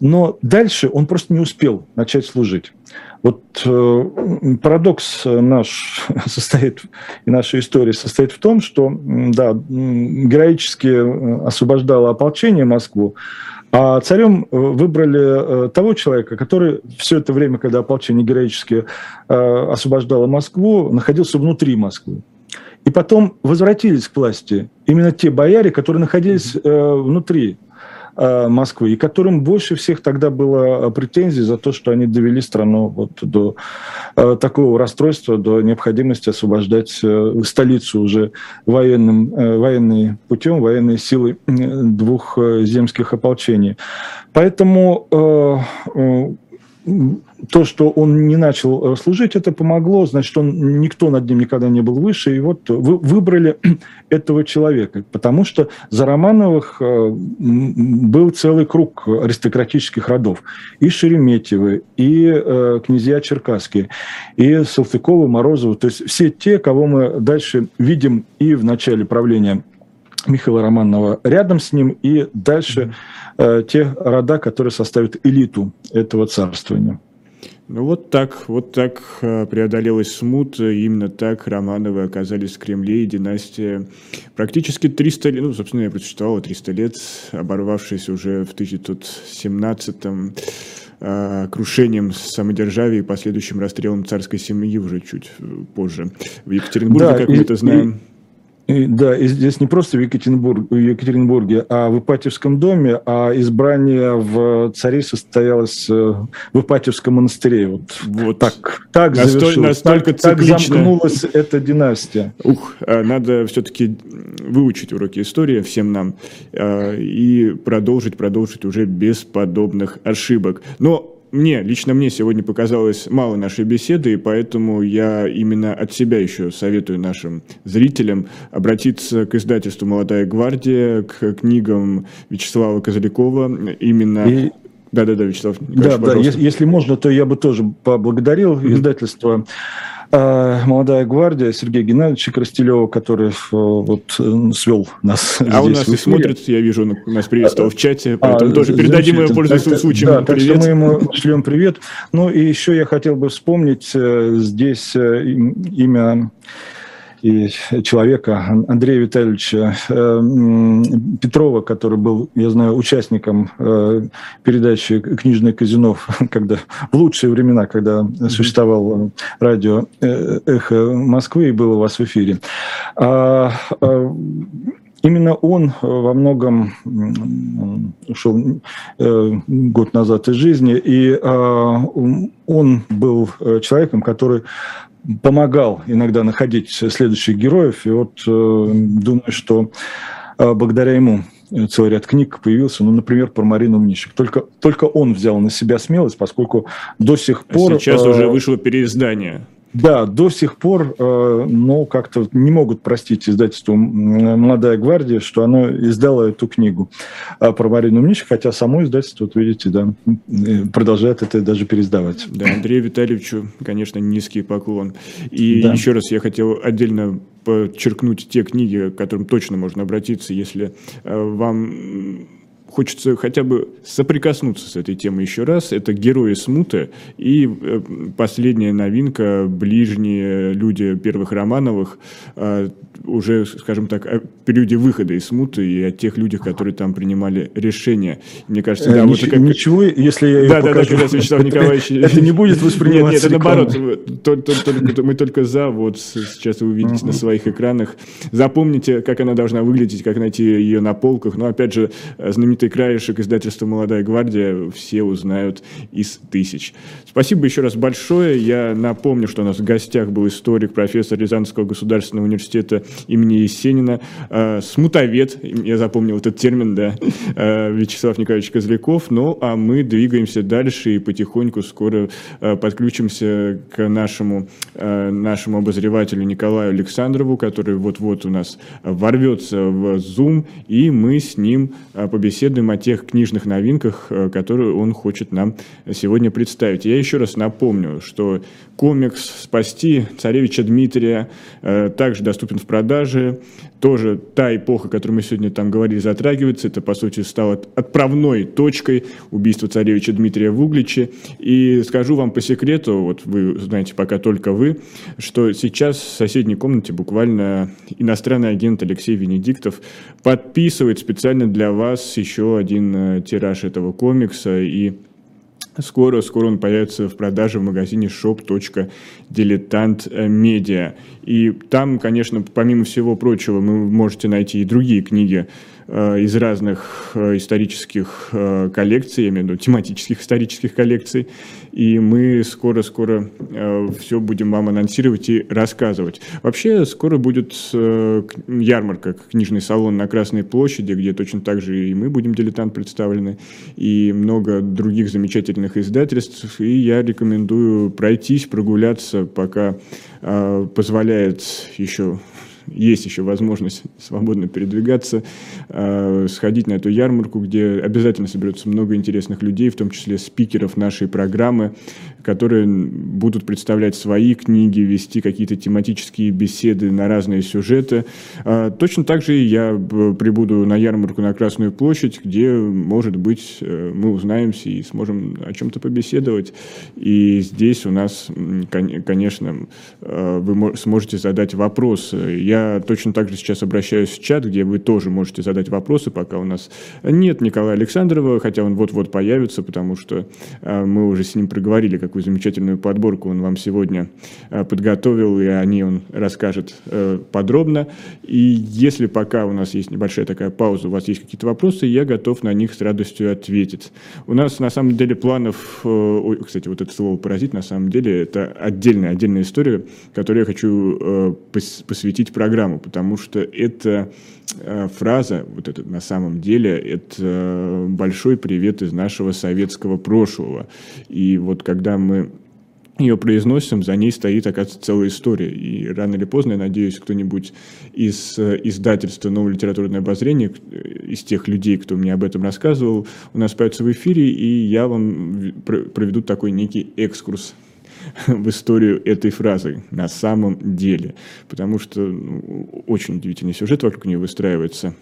Но дальше он просто не успел начать служить. Вот э, парадокс наш состоит, и наша история состоит в том, что, да, героически освобождало ополчение Москву, а царем э, выбрали э, того человека, который все это время, когда ополчение героически э, освобождало Москву, находился внутри Москвы. И потом возвратились к власти именно те бояре, которые находились внутри Э, Москвы, и которым больше всех тогда было претензий за то, что они довели страну вот до э, такого расстройства, до необходимости освобождать э, столицу уже военным, военным путем, военной силой двух земских ополчений. Поэтому то, что он не начал э, служить, это помогло, значит, он, никто над ним никогда не был выше, и вот вы выбрали этого человека, потому что за Романовых э, был целый круг аристократических родов, и Шереметьевы, и э, князья Черкасские, и Салтыковы, Морозовы, то есть все те, кого мы дальше видим и в начале правления Михаила Романова рядом с ним, и дальше э, те рода, которые составят элиту этого царствования. Ну вот так, вот так э, преодолелась смута, именно так Романовы оказались в Кремле, и династия практически 300 лет, ну, собственно, я прочитала 300 лет, оборвавшись уже в 1917 крушением самодержавия и последующим расстрелом царской семьи уже чуть позже в Екатеринбурге, да, как и, мы это знаем. И и, да, и здесь не просто в, Екатеринбург, в Екатеринбурге, а в Ипатьевском доме, а избрание в цари состоялось э, в Ипатьевском монастыре. Вот, вот. так, так Настоль, завершилось, настолько так, так замкнулась эта династия. Ух, а надо все-таки выучить уроки истории всем нам а, и продолжить, продолжить уже без подобных ошибок. Но мне, лично мне сегодня показалось мало нашей беседы, и поэтому я именно от себя еще советую нашим зрителям обратиться к издательству «Молодая гвардия», к книгам Вячеслава Козлякова, именно... И... Да-да-да, Вячеслав. Да, да, если, если можно, то я бы тоже поблагодарил mm-hmm. издательство. А, молодая гвардия Сергея Геннадьевича Крастелева, который э, вот э, свел нас А у нас и смотрит, я вижу, он нас приветствовал в чате, поэтому а, тоже передадим его, пользуясь случаем, да. Так что мы ему шлем привет. Ну и еще я хотел бы вспомнить э, здесь имя и человека Андрея Витальевича э, Петрова, который был, я знаю, участником э, передачи «Книжное казино», когда, в лучшие времена, когда существовал радио э, «Эхо Москвы» и был у вас в эфире. А, а, Именно он во многом ушел год назад из жизни, и он был человеком, который помогал иногда находить следующих героев. И вот э, думаю, что э, благодаря ему целый ряд книг появился, ну, например, про Марину Мнишек. Только, только он взял на себя смелость, поскольку до сих пор... Сейчас э, уже вышло переиздание. Да, до сих пор, э, ну, как-то не могут простить издательству «Молодая гвардия», что оно издало эту книгу э, про Марину Мнишек, хотя само издательство, вот видите, да, э, продолжает это даже переиздавать. Да, Андрею Витальевичу, конечно, низкий поклон. И да. еще раз я хотел отдельно подчеркнуть те книги, к которым точно можно обратиться, если вам хочется хотя бы соприкоснуться с этой темой еще раз. Это «Герои смуты» и э, последняя новинка «Ближние люди первых Романовых», а, уже, скажем так, о периоде выхода из смуты и о тех людях, которые там принимали решения. Мне кажется, да, Нич- вот как... Ничего, если я да, покажу... Да, да, да, Вячеслав Николаевич... Это не будет восприниматься Нет, нет, это наоборот. Мы только за, вот сейчас вы увидите на своих экранах. Запомните, как она должна выглядеть, как найти ее на полках. Но, опять же, знаменитый краешек издательства «Молодая гвардия» все узнают из тысяч. Спасибо еще раз большое. Я напомню, что у нас в гостях был историк, профессор Рязанского государственного университета имени Есенина, э, смутовед, я запомнил этот термин, да, э, Вячеслав Николаевич Козляков. Ну, а мы двигаемся дальше и потихоньку скоро э, подключимся к нашему, э, нашему обозревателю Николаю Александрову, который вот-вот у нас ворвется в Zoom, и мы с ним э, побеседуем о тех книжных новинках, э, которые он хочет нам сегодня представить. Я еще раз напомню, что комикс «Спасти царевича Дмитрия» э, также доступен в продаже. Тоже та эпоха, о которой мы сегодня там говорили, затрагивается. Это, по сути, стало отправной точкой убийства царевича Дмитрия в Угличе. И скажу вам по секрету, вот вы знаете пока только вы, что сейчас в соседней комнате буквально иностранный агент Алексей Венедиктов подписывает специально для вас еще один э, тираж этого комикса. И Скоро, скоро он появится в продаже в магазине shop.diletant.media. И там, конечно, помимо всего прочего, вы можете найти и другие книги из разных э, исторических э, коллекций, я имею в виду тематических исторических коллекций, и мы скоро-скоро все будем вам анонсировать и рассказывать. Вообще, скоро будет ярмарка, книжный салон на Красной площади, где точно так же и мы будем дилетант представлены, и много других замечательных издательств, и я рекомендую пройтись, прогуляться, пока позволяет еще есть еще возможность свободно передвигаться, э, сходить на эту ярмарку, где обязательно соберется много интересных людей, в том числе спикеров нашей программы, которые будут представлять свои книги, вести какие-то тематические беседы на разные сюжеты. А, точно так же я прибуду на ярмарку на Красную площадь, где, может быть, э, мы узнаемся и сможем о чем-то побеседовать. И здесь у нас, конечно, э, вы сможете задать вопрос. Я точно так же сейчас обращаюсь в чат, где вы тоже можете задать вопросы, пока у нас нет Николая Александрова, хотя он вот-вот появится, потому что э, мы уже с ним проговорили, какую замечательную подборку он вам сегодня э, подготовил, и о ней он расскажет э, подробно. И если пока у нас есть небольшая такая пауза, у вас есть какие-то вопросы, я готов на них с радостью ответить. У нас на самом деле планов, кстати, вот это слово «паразит» на самом деле это отдельная, отдельная история, которую я хочу посвятить программу, потому что это фраза, вот это на самом деле, это большой привет из нашего советского прошлого. И вот когда мы ее произносим, за ней стоит, оказывается, целая история. И рано или поздно, я надеюсь, кто-нибудь из э, издательства «Новое литературное обозрение», э, из тех людей, кто мне об этом рассказывал, у нас появится в эфире, и я вам проведу такой некий экскурс в историю этой фразы на самом деле. Потому что ну, очень удивительный сюжет вокруг нее выстраивается.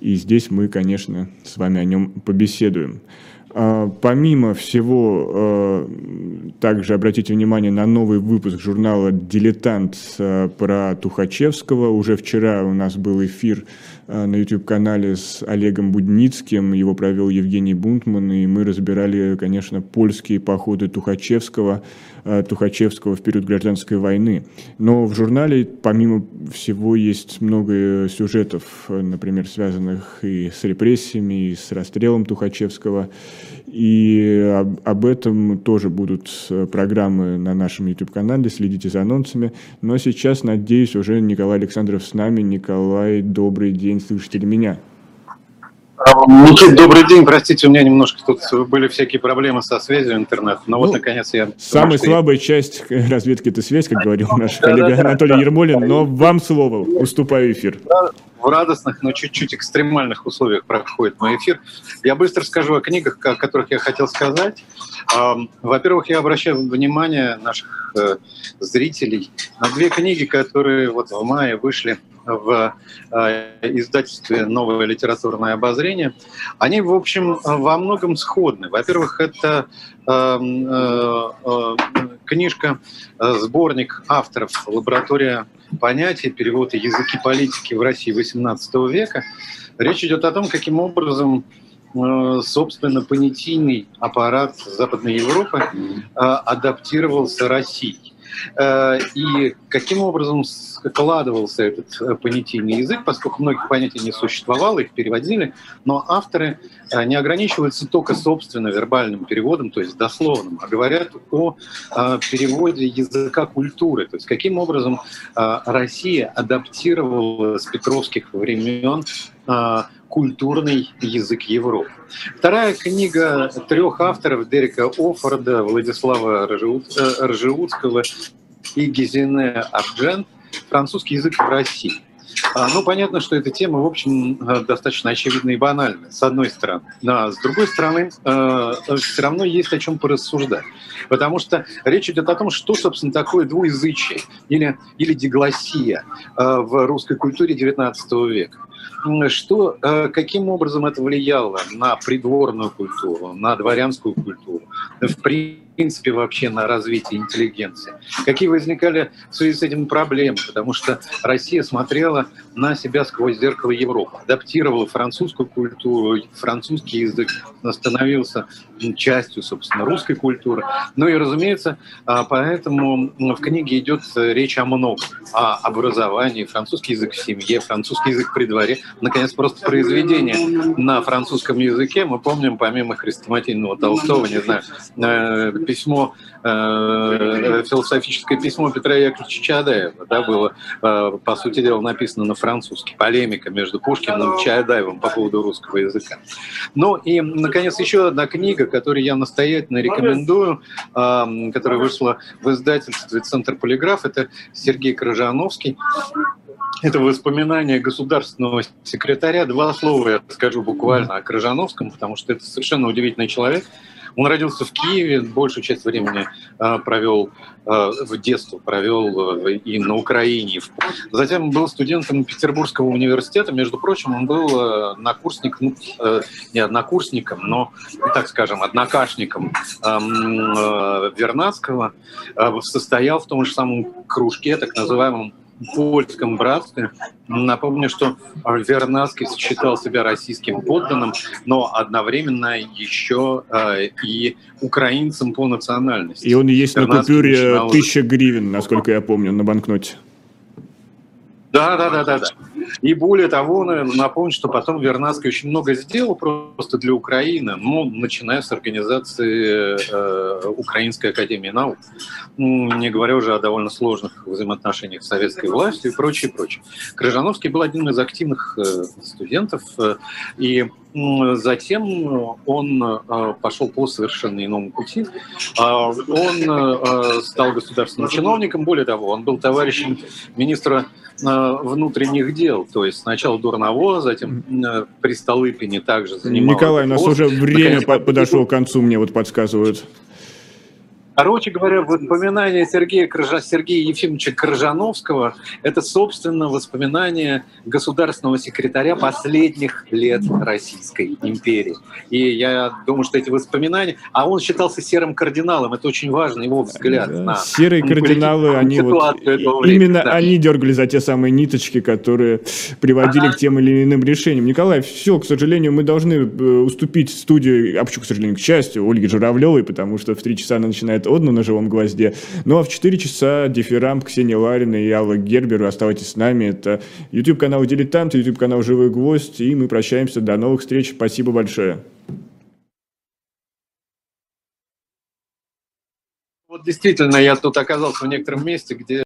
И здесь мы, конечно, с вами о нем побеседуем. А, помимо всего, а, также обратите внимание на новый выпуск журнала «Дилетант» а, про Тухачевского. Уже вчера у нас был эфир на YouTube-канале с Олегом Будницким. Его провел Евгений Бунтман, и мы разбирали, конечно, польские походы Тухачевского, Тухачевского в период гражданской войны. Но в журнале, помимо всего, есть много сюжетов, например, связанных и с репрессиями, и с расстрелом Тухачевского. И об, этом тоже будут э, программы на нашем YouTube-канале, следите за анонсами. Но сейчас, надеюсь, уже Николай Александров с нами. Николай, добрый день, слышите ли меня? Никит, добрый день. Простите, у меня немножко тут были всякие проблемы со связью интернет. Но ну, вот, наконец, я... Самая слабая я... часть разведки – это связь, как говорил наш коллега Анатолий Ермолин. Но вам слово. Уступаю эфир в радостных, но чуть-чуть экстремальных условиях проходит мой эфир. Я быстро скажу о книгах, о которых я хотел сказать. Во-первых, я обращаю внимание наших э, зрителей на две книги, которые вот в мае вышли в э, издательстве «Новое литературное обозрение». Они, в общем, во многом сходны. Во-первых, это э, книжка, сборник авторов «Лаборатория понятие, перевод языки политики в России XVIII века. Речь идет о том, каким образом э, собственно, понятийный аппарат Западной Европы э, адаптировался России. Э, и каким образом складывался этот э, понятийный язык, поскольку многих понятий не существовало, их переводили, но авторы э, не ограничиваются только собственно вербальным переводом, то есть дословным, а говорят о переводе языка культуры, то есть каким образом Россия адаптировала с петровских времен культурный язык Европы. Вторая книга трех авторов Дерека Оффорда, Владислава Ржеутского и Гизине Арджен «Французский язык в России». А, ну, понятно, что эта тема, в общем, достаточно очевидна и банальна, с одной стороны. Но с другой стороны, э, все равно есть о чем порассуждать. Потому что речь идет о том, что, собственно, такое двуязычие или, или дигласия э, в русской культуре XIX века что, э, каким образом это влияло на придворную культуру, на дворянскую культуру, в принципе вообще на развитие интеллигенции. Какие возникали в связи с этим проблемы, потому что Россия смотрела на себя сквозь зеркало Европы, адаптировала французскую культуру, французский язык становился частью, собственно, русской культуры. Ну и, разумеется, а, поэтому в книге идет речь о многом, о образовании, французский язык в семье, французский язык при дворе, наконец, просто произведение на французском языке. Мы помним, помимо хрестоматийного Толстого, не знаю, э, письмо, э, философическое письмо Петра Яковлевича Чадаева, да, было, э, по сути дела, написано на французский, полемика между Пушкиным и Чадаевым по поводу русского языка. Ну и, наконец, еще одна книга, которую я настоятельно рекомендую, которая вышла в издательстве «Центр полиграф», это Сергей Крыжановский это воспоминание государственного секретаря. Два слова я скажу буквально о Крыжановском, потому что это совершенно удивительный человек. Он родился в Киеве, большую часть времени э, провел э, в детство, провел э, и на Украине. Затем был студентом Петербургского университета. Между прочим, он был накурсник, ну, не однокурсником, но, так скажем, однокашником Вернадского. Состоял в том же самом кружке, так называемом польском братстве. Напомню, что Вернаскис считал себя российским подданным, но одновременно еще э, и украинцем по национальности. И он есть Вернаский на купюре начинал... 1000 гривен, насколько я помню, на банкноте. Да, да, да, да, да. И более того, напомню, что потом Вернадский очень много сделал просто для Украины, ну, начиная с организации э, Украинской Академии Наук, не говоря уже о довольно сложных взаимоотношениях с советской властью и прочее, прочее. Крыжановский был одним из активных э, студентов, э, и Затем он э, пошел по совершенно иному пути. А, он э, стал государственным чиновником, более того, он был товарищем министра Э, внутренних дел. То есть сначала Дурново, затем э, при Столыпине также занимался. Николай, у нас уже время Наконец, подошло к концу, мне вот подсказывают. Короче говоря, воспоминания Сергея, Крыжа, Сергея Ефимовича Крыжановского – это, собственно, воспоминания государственного секретаря последних лет Российской империи. И я думаю, что эти воспоминания… А он считался серым кардиналом, это очень важно, его взгляд да, на Серые кардиналы, они вот, именно да. они дергали за те самые ниточки, которые приводили ага. к тем или иным решениям. Николай, все, к сожалению, мы должны э, уступить студию, а почему, к сожалению, к счастью, Ольге Журавлевой, потому что в три часа она начинает будет отдано на живом гвозде. Ну а в 4 часа дифирамб Ксения Ларина и Алла Гербер. Оставайтесь с нами. Это YouTube-канал «Дилетант», YouTube-канал «Живой гвоздь». И мы прощаемся. До новых встреч. Спасибо большое. Вот действительно, я тут оказался в некотором месте, где